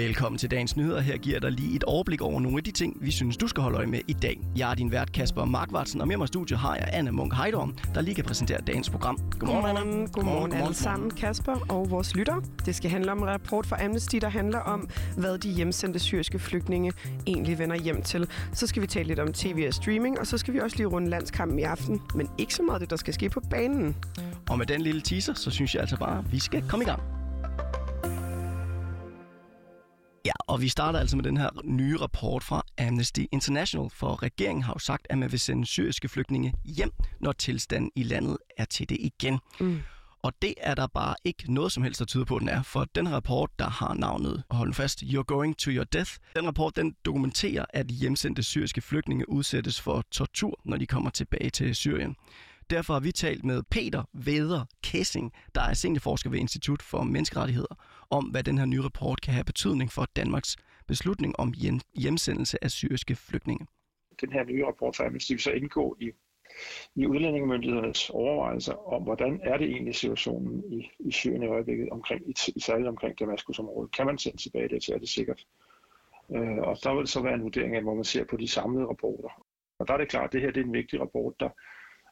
Velkommen til dagens nyheder. Her giver dig lige et overblik over nogle af de ting, vi synes, du skal holde øje med i dag. Jeg er din vært Kasper Markvartsen, og med mig i studiet har jeg Anna Munk Heidorm, der lige kan præsentere dagens program. Godmorgen, Anna. Godmorgen, godmorgen alle sammen, Kasper og vores lytter. Det skal handle om en rapport fra Amnesty, der handler om, hvad de hjemsendte syriske flygtninge egentlig vender hjem til. Så skal vi tale lidt om tv og streaming, og så skal vi også lige runde landskampen i aften. Men ikke så meget det, der skal ske på banen. Og med den lille teaser, så synes jeg altså bare, at vi skal komme i gang. Og vi starter altså med den her nye rapport fra Amnesty International, for regeringen har jo sagt, at man vil sende syriske flygtninge hjem, når tilstanden i landet er til det igen. Mm. Og det er der bare ikke noget som helst, der tyder på, at den er. For den rapport, der har navnet, hold fast, You're Going to Your Death, den rapport, den dokumenterer, at hjemsendte syriske flygtninge udsættes for tortur, når de kommer tilbage til Syrien. Derfor har vi talt med Peter Veder Kessing, der er seniorforsker ved Institut for Menneskerettigheder, om hvad den her nye rapport kan have betydning for Danmarks beslutning om hjemsendelse af syriske flygtninge. Den her nye rapport fra Amnesty vil så indgå i, i udlændingemyndighedernes overvejelser om, hvordan er det egentlig situationen i, i Syrien i øjeblikket, omkring, i, særligt omkring Damaskusområdet. Kan man sende tilbage det til, er det sikkert? Øh, og der vil så være en vurdering af, hvor man ser på de samlede rapporter. Og der er det klart, at det her det er en vigtig rapport, der,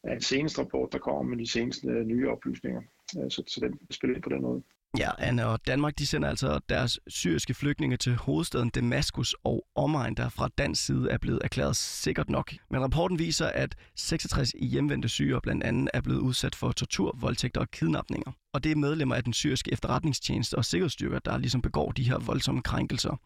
er en seneste rapport, der kommer med de seneste øh, nye oplysninger. Øh, så, så den spiller ind på den måde. Ja, Anna og Danmark de sender altså deres syriske flygtninge til hovedstaden Damaskus og omegn, der fra dansk side er blevet erklæret sikkert nok. Men rapporten viser, at 66 hjemvendte syre blandt andet er blevet udsat for tortur, voldtægter og kidnapninger. Og det er medlemmer af den syriske efterretningstjeneste og sikkerhedsstyrker, der ligesom begår de her voldsomme krænkelser.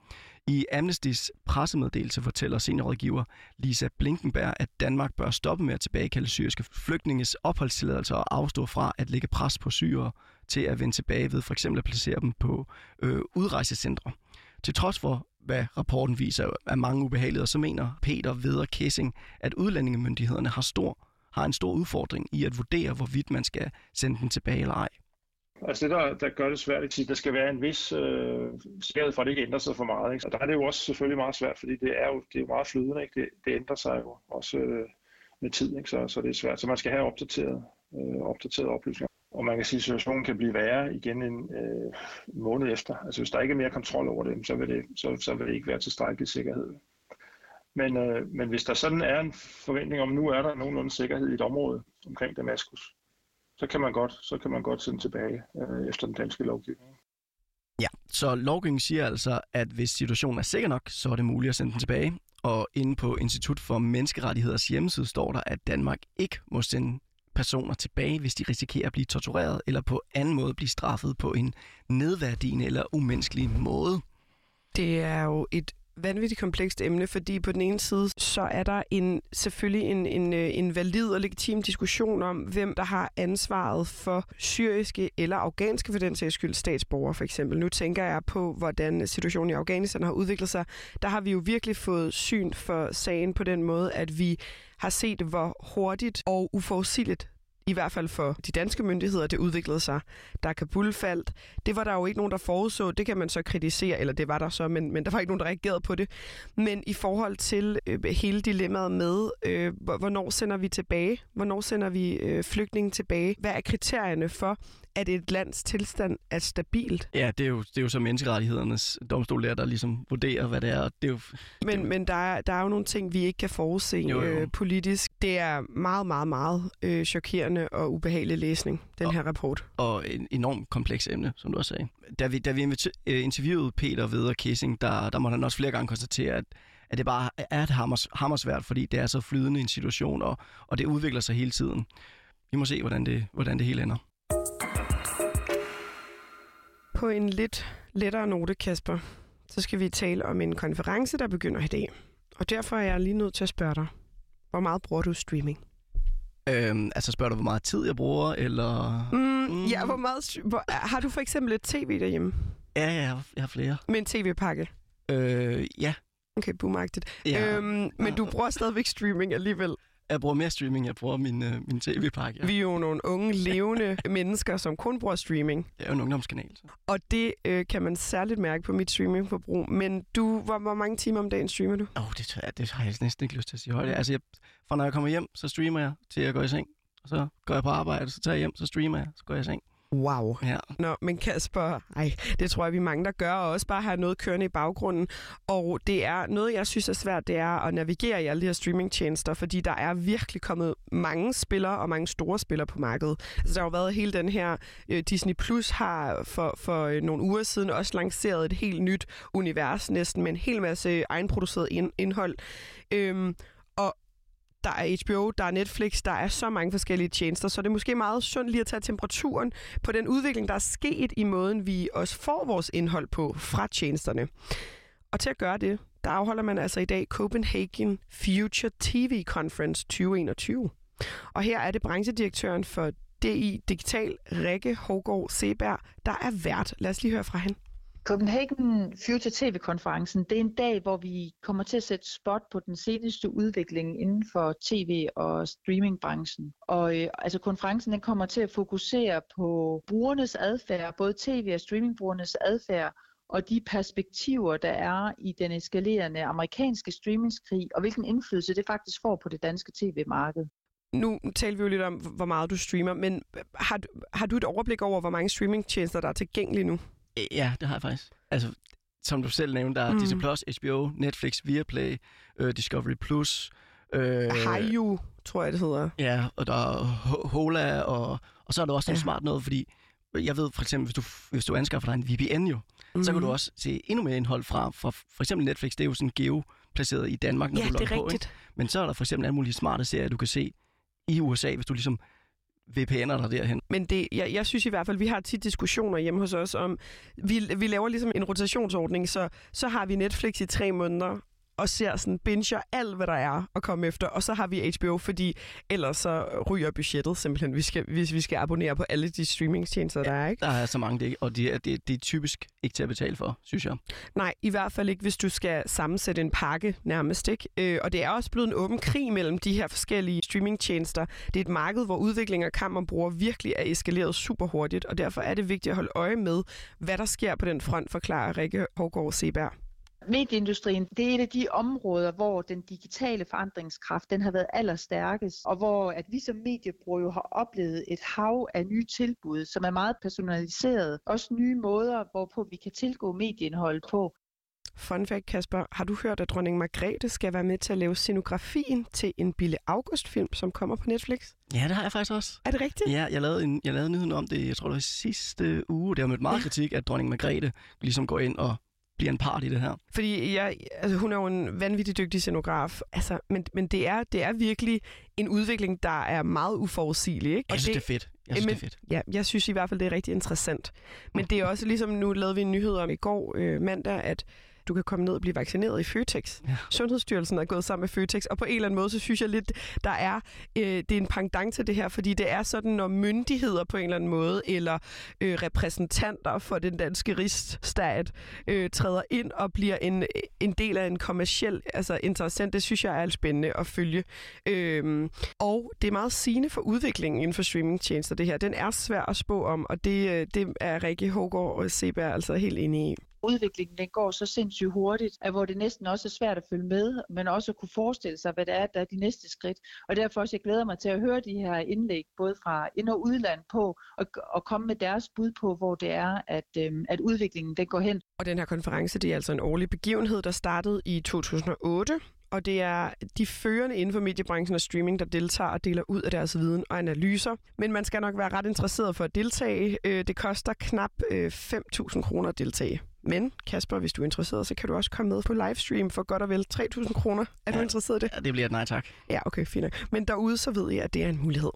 I Amnestys pressemeddelelse fortæller seniorrådgiver Lisa Blinkenberg, at Danmark bør stoppe med at tilbagekalde syriske flygtninges opholdstilladelser og afstå fra at lægge pres på syre til at vende tilbage ved for eksempel at placere dem på øh, udrejsecentre. Til trods for, hvad rapporten viser af mange ubehageligheder, så mener Peter Veder Kessing, at udlændingemyndighederne har, stor, har en stor udfordring i at vurdere, hvorvidt man skal sende dem tilbage eller ej. Altså det, der, der gør det svært, at der skal være en vis øh, sikkerhed for, at det ikke ændrer sig for meget. Ikke? Og der er det jo også selvfølgelig meget svært, fordi det er jo, det er jo meget flydende. Ikke? Det, det ændrer sig jo også øh, med tiden, ikke? Så, så det er svært. Så man skal have opdateret, øh, opdateret oplysninger. Og man kan sige, at situationen kan blive værre igen en, øh, måned efter. Altså hvis der ikke er mere kontrol over det, så vil det, så, så vil det ikke være tilstrækkelig sikkerhed. Men, øh, men hvis der sådan er en forventning om, at nu er der nogenlunde sikkerhed i et område omkring Damaskus, så kan man godt, så kan man godt sende tilbage øh, efter den danske lovgivning. Ja, så lovgivningen siger altså, at hvis situationen er sikker nok, så er det muligt at sende den tilbage. Og inde på Institut for Menneskerettigheders hjemmeside står der, at Danmark ikke må sende personer tilbage, hvis de risikerer at blive tortureret eller på anden måde blive straffet på en nedværdigende eller umenneskelig måde. Det er jo et vanvittigt komplekst emne, fordi på den ene side, så er der en, selvfølgelig en, en, øh, en valid og legitim diskussion om, hvem der har ansvaret for syriske eller afghanske, for den sags skyld, statsborgere for eksempel. Nu tænker jeg på, hvordan situationen i Afghanistan har udviklet sig. Der har vi jo virkelig fået syn for sagen på den måde, at vi har set, hvor hurtigt og uforudsigeligt i hvert fald for de danske myndigheder, det udviklede sig. Da Kabul faldt, det var der jo ikke nogen, der forudså. Det kan man så kritisere, eller det var der så, men, men der var ikke nogen, der reagerede på det. Men i forhold til øh, hele dilemmaet med, øh, hvornår sender vi tilbage? Hvornår sender vi øh, flygtningen tilbage? Hvad er kriterierne for, at et lands tilstand er stabilt? Ja, det er jo, det er jo så menneskerettighedernes domstol der, der ligesom vurderer, hvad det er. Det er jo, men det men der, er, der er jo nogle ting, vi ikke kan forudse jo, jo. Øh, politisk. Det er meget, meget, meget øh, chokerende og ubehagelig læsning, den og, her rapport. Og en enormt kompleks emne, som du også sagde. Da vi, da vi øh, interviewede Peter Veder Kissing, der, der måtte han også flere gange konstatere, at at det bare er et hammers, hammersvært, fordi det er så flydende en situation, og, og det udvikler sig hele tiden. Vi må se, hvordan det, hvordan det hele ender. På en lidt lettere note, Kasper, så skal vi tale om en konference, der begynder i dag. Og derfor er jeg lige nødt til at spørge dig, hvor meget bruger du streaming? Øhm, altså spørger du, hvor meget tid jeg bruger, eller... Mm, mm. Ja, hvor meget... Hvor, har du for eksempel et tv derhjemme? Ja, ja, jeg har, jeg har flere. Med en tv-pakke? Øh, ja. Okay, boomagtigt. Ja. Øhm, men du bruger stadigvæk streaming alligevel? Jeg bruger mere streaming, jeg bruger min, øh, min tv-pakke. Ja. Vi er jo nogle unge, levende mennesker, som kun bruger streaming. Det er jo en ungdomskanal. Så. Og det øh, kan man særligt mærke på mit streamingforbrug. Men du, hvor, hvor mange timer om dagen streamer du? Åh, oh, det, jeg, det har jeg næsten ikke lyst til at sige højt. Altså, jeg, når jeg kommer hjem, så streamer jeg til jeg går i seng. Og så går jeg på arbejde, så tager jeg hjem, så streamer jeg, så går jeg i seng. Wow. Ja. Nå, men Kasper, ej, det tror jeg, vi mange, der gør, og også bare have noget kørende i baggrunden. Og det er noget, jeg synes er svært, det er at navigere i alle de her streamingtjenester, fordi der er virkelig kommet mange spillere og mange store spillere på markedet. Altså, der har jo været hele den her, øh, Disney Plus har for, for øh, nogle uger siden også lanceret et helt nyt univers næsten, med en hel masse egenproduceret ind, indhold. Øhm, der er HBO, der er Netflix, der er så mange forskellige tjenester, så det er måske meget sundt lige at tage temperaturen på den udvikling, der er sket i måden, vi også får vores indhold på fra tjenesterne. Og til at gøre det, der afholder man altså i dag Copenhagen Future TV Conference 2021. Og her er det branchedirektøren for DI Digital, Rikke Hågård Seberg, der er vært. Lad os lige høre fra hende. Copenhagen Future TV-konferencen, det er en dag, hvor vi kommer til at sætte spot på den seneste udvikling inden for tv- og streamingbranchen. Og øh, altså konferencen den kommer til at fokusere på brugernes adfærd, både tv- og streamingbrugernes adfærd, og de perspektiver, der er i den eskalerende amerikanske streamingskrig, og hvilken indflydelse det faktisk får på det danske tv-marked. Nu taler vi jo lidt om, hvor meget du streamer, men har, har du et overblik over, hvor mange streamingtjenester, der er tilgængelige nu? Ja, det har jeg faktisk. Altså, som du selv nævnte, der er mm. Disney+, Plus, HBO, Netflix, Viaplay, uh, Discovery+, Plus... Øh, Hayu, tror jeg, det hedder. Ja, og der er Hola, og, og så er der også ja. noget smart noget, fordi jeg ved for eksempel, hvis du, hvis du anskaffer dig en VPN jo, mm. så kan du mhm. også se endnu mere indhold fra, fra for eksempel Netflix, det er jo sådan geo-placeret i Danmark, når ja, du logger på. Rigtigt. Men så er der for eksempel alle mulige smarte serier, du kan se i USA, hvis du ligesom VPN'er der derhen. Men det, jeg, jeg synes i hvert fald, vi har tit diskussioner hjemme hos os om, vi, vi laver ligesom en rotationsordning, så, så har vi Netflix i tre måneder, og ser sådan, binger alt, hvad der er at komme efter. Og så har vi HBO, fordi ellers så ryger budgettet simpelthen, vi skal, hvis vi skal abonnere på alle de streamingtjenester, der er. Ikke? Der er så mange, det, og det er, det, det er typisk ikke til at betale for, synes jeg. Nej, i hvert fald ikke, hvis du skal sammensætte en pakke nærmest. Ikke? Øh, og det er også blevet en åben krig mellem de her forskellige streamingtjenester. Det er et marked, hvor udvikling af kamp bruger virkelig er eskaleret super hurtigt, og derfor er det vigtigt at holde øje med, hvad der sker på den front, forklarer Rikke Hårgaard Seberg. Medieindustrien, det er et af de områder, hvor den digitale forandringskraft, den har været allerstærkest, og hvor at vi som mediebrugere jo har oplevet et hav af nye tilbud, som er meget personaliseret. Også nye måder, hvorpå vi kan tilgå medieindhold på. Fun fact, Kasper. Har du hørt, at dronning Margrethe skal være med til at lave scenografien til en Bille August-film, som kommer på Netflix? Ja, det har jeg faktisk også. Er det rigtigt? Ja, jeg lavede, en, jeg lavede nyheden om det, jeg tror det var sidste uge. Det har mødt meget kritik, at dronning Margrethe ligesom går ind og bliver en part i det her. Fordi jeg, altså, hun er jo en vanvittig dygtig scenograf, altså, men, men det, er, det er virkelig en udvikling, der er meget uforudsigelig. Ikke? Jeg synes, det, det er fedt. Jeg synes, men, det er fedt. Ja, jeg synes i hvert fald, det er rigtig interessant. Men det er også ligesom, nu lavede vi en nyhed om i går øh, mandag, at du kan komme ned og blive vaccineret i Føtex. Ja. Sundhedsstyrelsen er gået sammen med Føtex, og på en eller anden måde, så synes jeg lidt, der er, øh, det er en pangdang til det her, fordi det er sådan, når myndigheder på en eller anden måde, eller øh, repræsentanter for den danske rigsstat, øh, træder ind og bliver en, en del af en kommersiel, altså interessant, det synes jeg er alt spændende at følge. Øh, og det er meget sigende for udviklingen inden for streamingtjenester, det her. Den er svær at spå om, og det, øh, det er Rikke Hågaard og Seberg altså helt enig i udviklingen den går så sindssygt hurtigt, at hvor det næsten også er svært at følge med, men også at kunne forestille sig, hvad det er, der er de næste skridt. Og derfor også, jeg glæder mig til at høre de her indlæg, både fra ind- og udland på, og, og komme med deres bud på, hvor det er, at, øhm, at udviklingen den går hen. Og den her konference, det er altså en årlig begivenhed, der startede i 2008, og det er de førende inden for mediebranchen og streaming, der deltager og deler ud af deres viden og analyser. Men man skal nok være ret interesseret for at deltage. Øh, det koster knap øh, 5.000 kroner at deltage. Men Kasper, hvis du er interesseret, så kan du også komme med på livestream for godt og vel 3.000 kroner. Er ja, du interesseret i det? Ja, det bliver et nej tak. Ja, okay, fint. Men derude, så ved jeg, at det er en mulighed.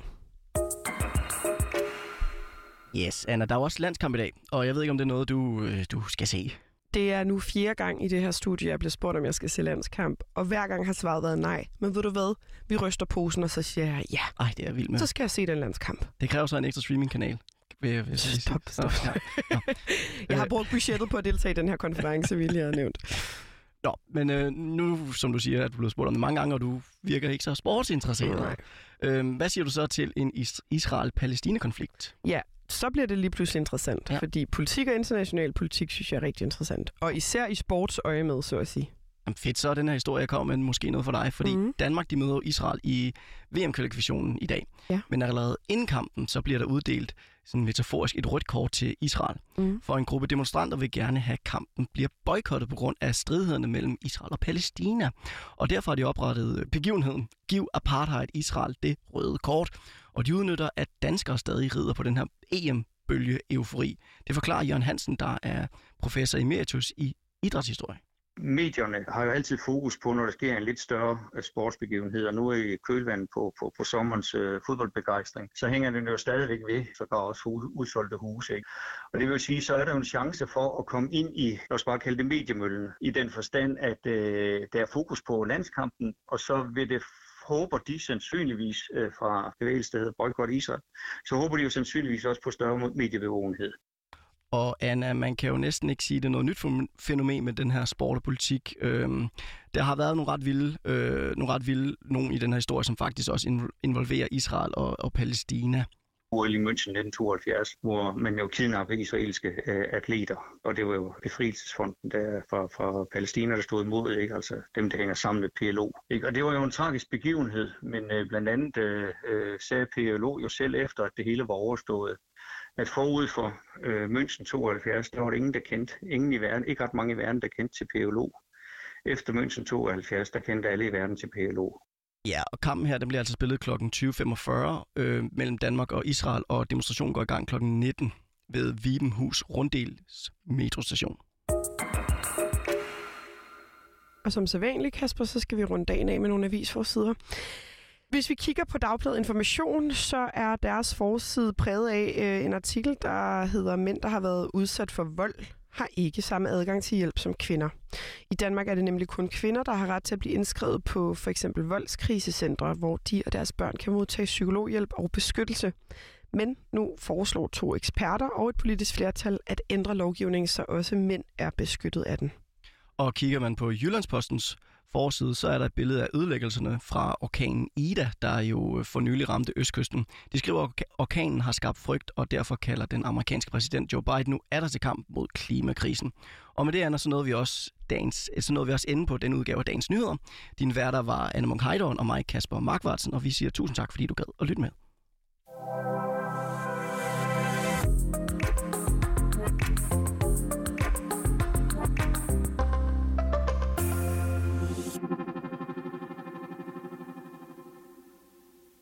Yes, Anna, der er også landskamp i dag, og jeg ved ikke, om det er noget, du, øh, du skal se. Det er nu fjerde gang i det her studie, jeg bliver spurgt, om jeg skal se landskamp. Og hver gang har svaret været nej. Men ved du hvad? Vi ryster posen, og så siger jeg ja. Ej, det er vildt med. Så skal jeg se den landskamp. Det kræver så en ekstra streamingkanal. Vil jeg, vil jeg stop, stop. Ja, jeg har brugt budgettet på at deltage i den her konference, vil jeg have nævnt. Nå, men øh, nu, som du siger, at du blev spurgt om det mange gange, og du virker ikke så sportsinteresseret. Nej. Øhm, hvad siger du så til en Israel-Palæstina-konflikt? Ja, så bliver det lige pludselig interessant, ja. fordi politik og international politik synes jeg er rigtig interessant. Og især i sportsøje med, så at sige. Jamen fedt, så er den her historie, jeg kommer med, måske noget for dig, fordi mm. Danmark de møder Israel i VM-kvalifikationen i dag. Ja. Men allerede inden kampen, så bliver der uddelt sådan metaforisk et rødt kort til Israel. Mm. For en gruppe demonstranter vil gerne have, at kampen bliver boykottet på grund af stridighederne mellem Israel og Palæstina. Og derfor har de oprettet begivenheden Giv Apartheid Israel det røde kort. Og de udnytter, at danskere stadig rider på den her EM-bølge eufori. Det forklarer Jørgen Hansen, der er professor emeritus i idrætshistorie medierne har jo altid fokus på, når der sker en lidt større øh, sportsbegivenhed, og nu er i kølvandet på, på, på sommerens øh, fodboldbegejstring, så hænger den jo stadigvæk ved, så der er også udsolgte huse. Ikke? Og det vil sige, så er der jo en chance for at komme ind i, lad os bare kalde det mediemøllen, i den forstand, at øh, der er fokus på landskampen, og så vil det håber de sandsynligvis øh, fra bevægelsen, Boykot Israel, så håber de jo sandsynligvis også på større mediebevågenhed. Og Anna, man kan jo næsten ikke sige, at det er noget nyt fænomen med den her sport og politik. Øhm, der har været nogle ret vilde, øh, nogle ret vilde nogen i den her historie, som faktisk også involverer Israel og, og Palæstina. OL i München 1972, hvor man jo kidnappede israelske øh, atleter, og det var jo befrielsesfonden der fra, fra Palæstina, der stod imod, ikke? altså dem, der hænger sammen med PLO. Ikke? Og det var jo en tragisk begivenhed, men øh, blandt andet øh, øh sagde PLO jo selv efter, at det hele var overstået, at forud for øh, München 72, der var det ingen, der kendte, ingen i verden, ikke ret mange i verden, der kendte til PLO. Efter München 72, der kendte alle i verden til PLO. Ja, og kampen her, den bliver altså spillet kl. 20.45 øh, mellem Danmark og Israel, og demonstrationen går i gang kl. 19 ved Vibenhus Runddels metrostation. Og som sædvanligt, Kasper, så skal vi runde dagen af med nogle avisforsider. Hvis vi kigger på Dagbladet Information, så er deres forside præget af øh, en artikel, der hedder Mænd, der har været udsat for vold, har ikke samme adgang til hjælp som kvinder. I Danmark er det nemlig kun kvinder, der har ret til at blive indskrevet på for eksempel voldskrisecentre, hvor de og deres børn kan modtage psykologhjælp og beskyttelse. Men nu foreslår to eksperter og et politisk flertal at ændre lovgivningen, så også mænd er beskyttet af den. Og kigger man på Jyllandspostens forside, så er der et billede af ødelæggelserne fra orkanen Ida, der jo øh, for nylig ramte Østkysten. De skriver, at orkanen har skabt frygt, og derfor kalder den amerikanske præsident Joe Biden nu er der til kamp mod klimakrisen. Og med det er så noget vi også dagens, øh, så noget vi også inde på den udgave af Dagens Nyheder. Din værter var Anne Munk og mig, Kasper Markvartsen, og vi siger tusind tak, fordi du gad at lytte med.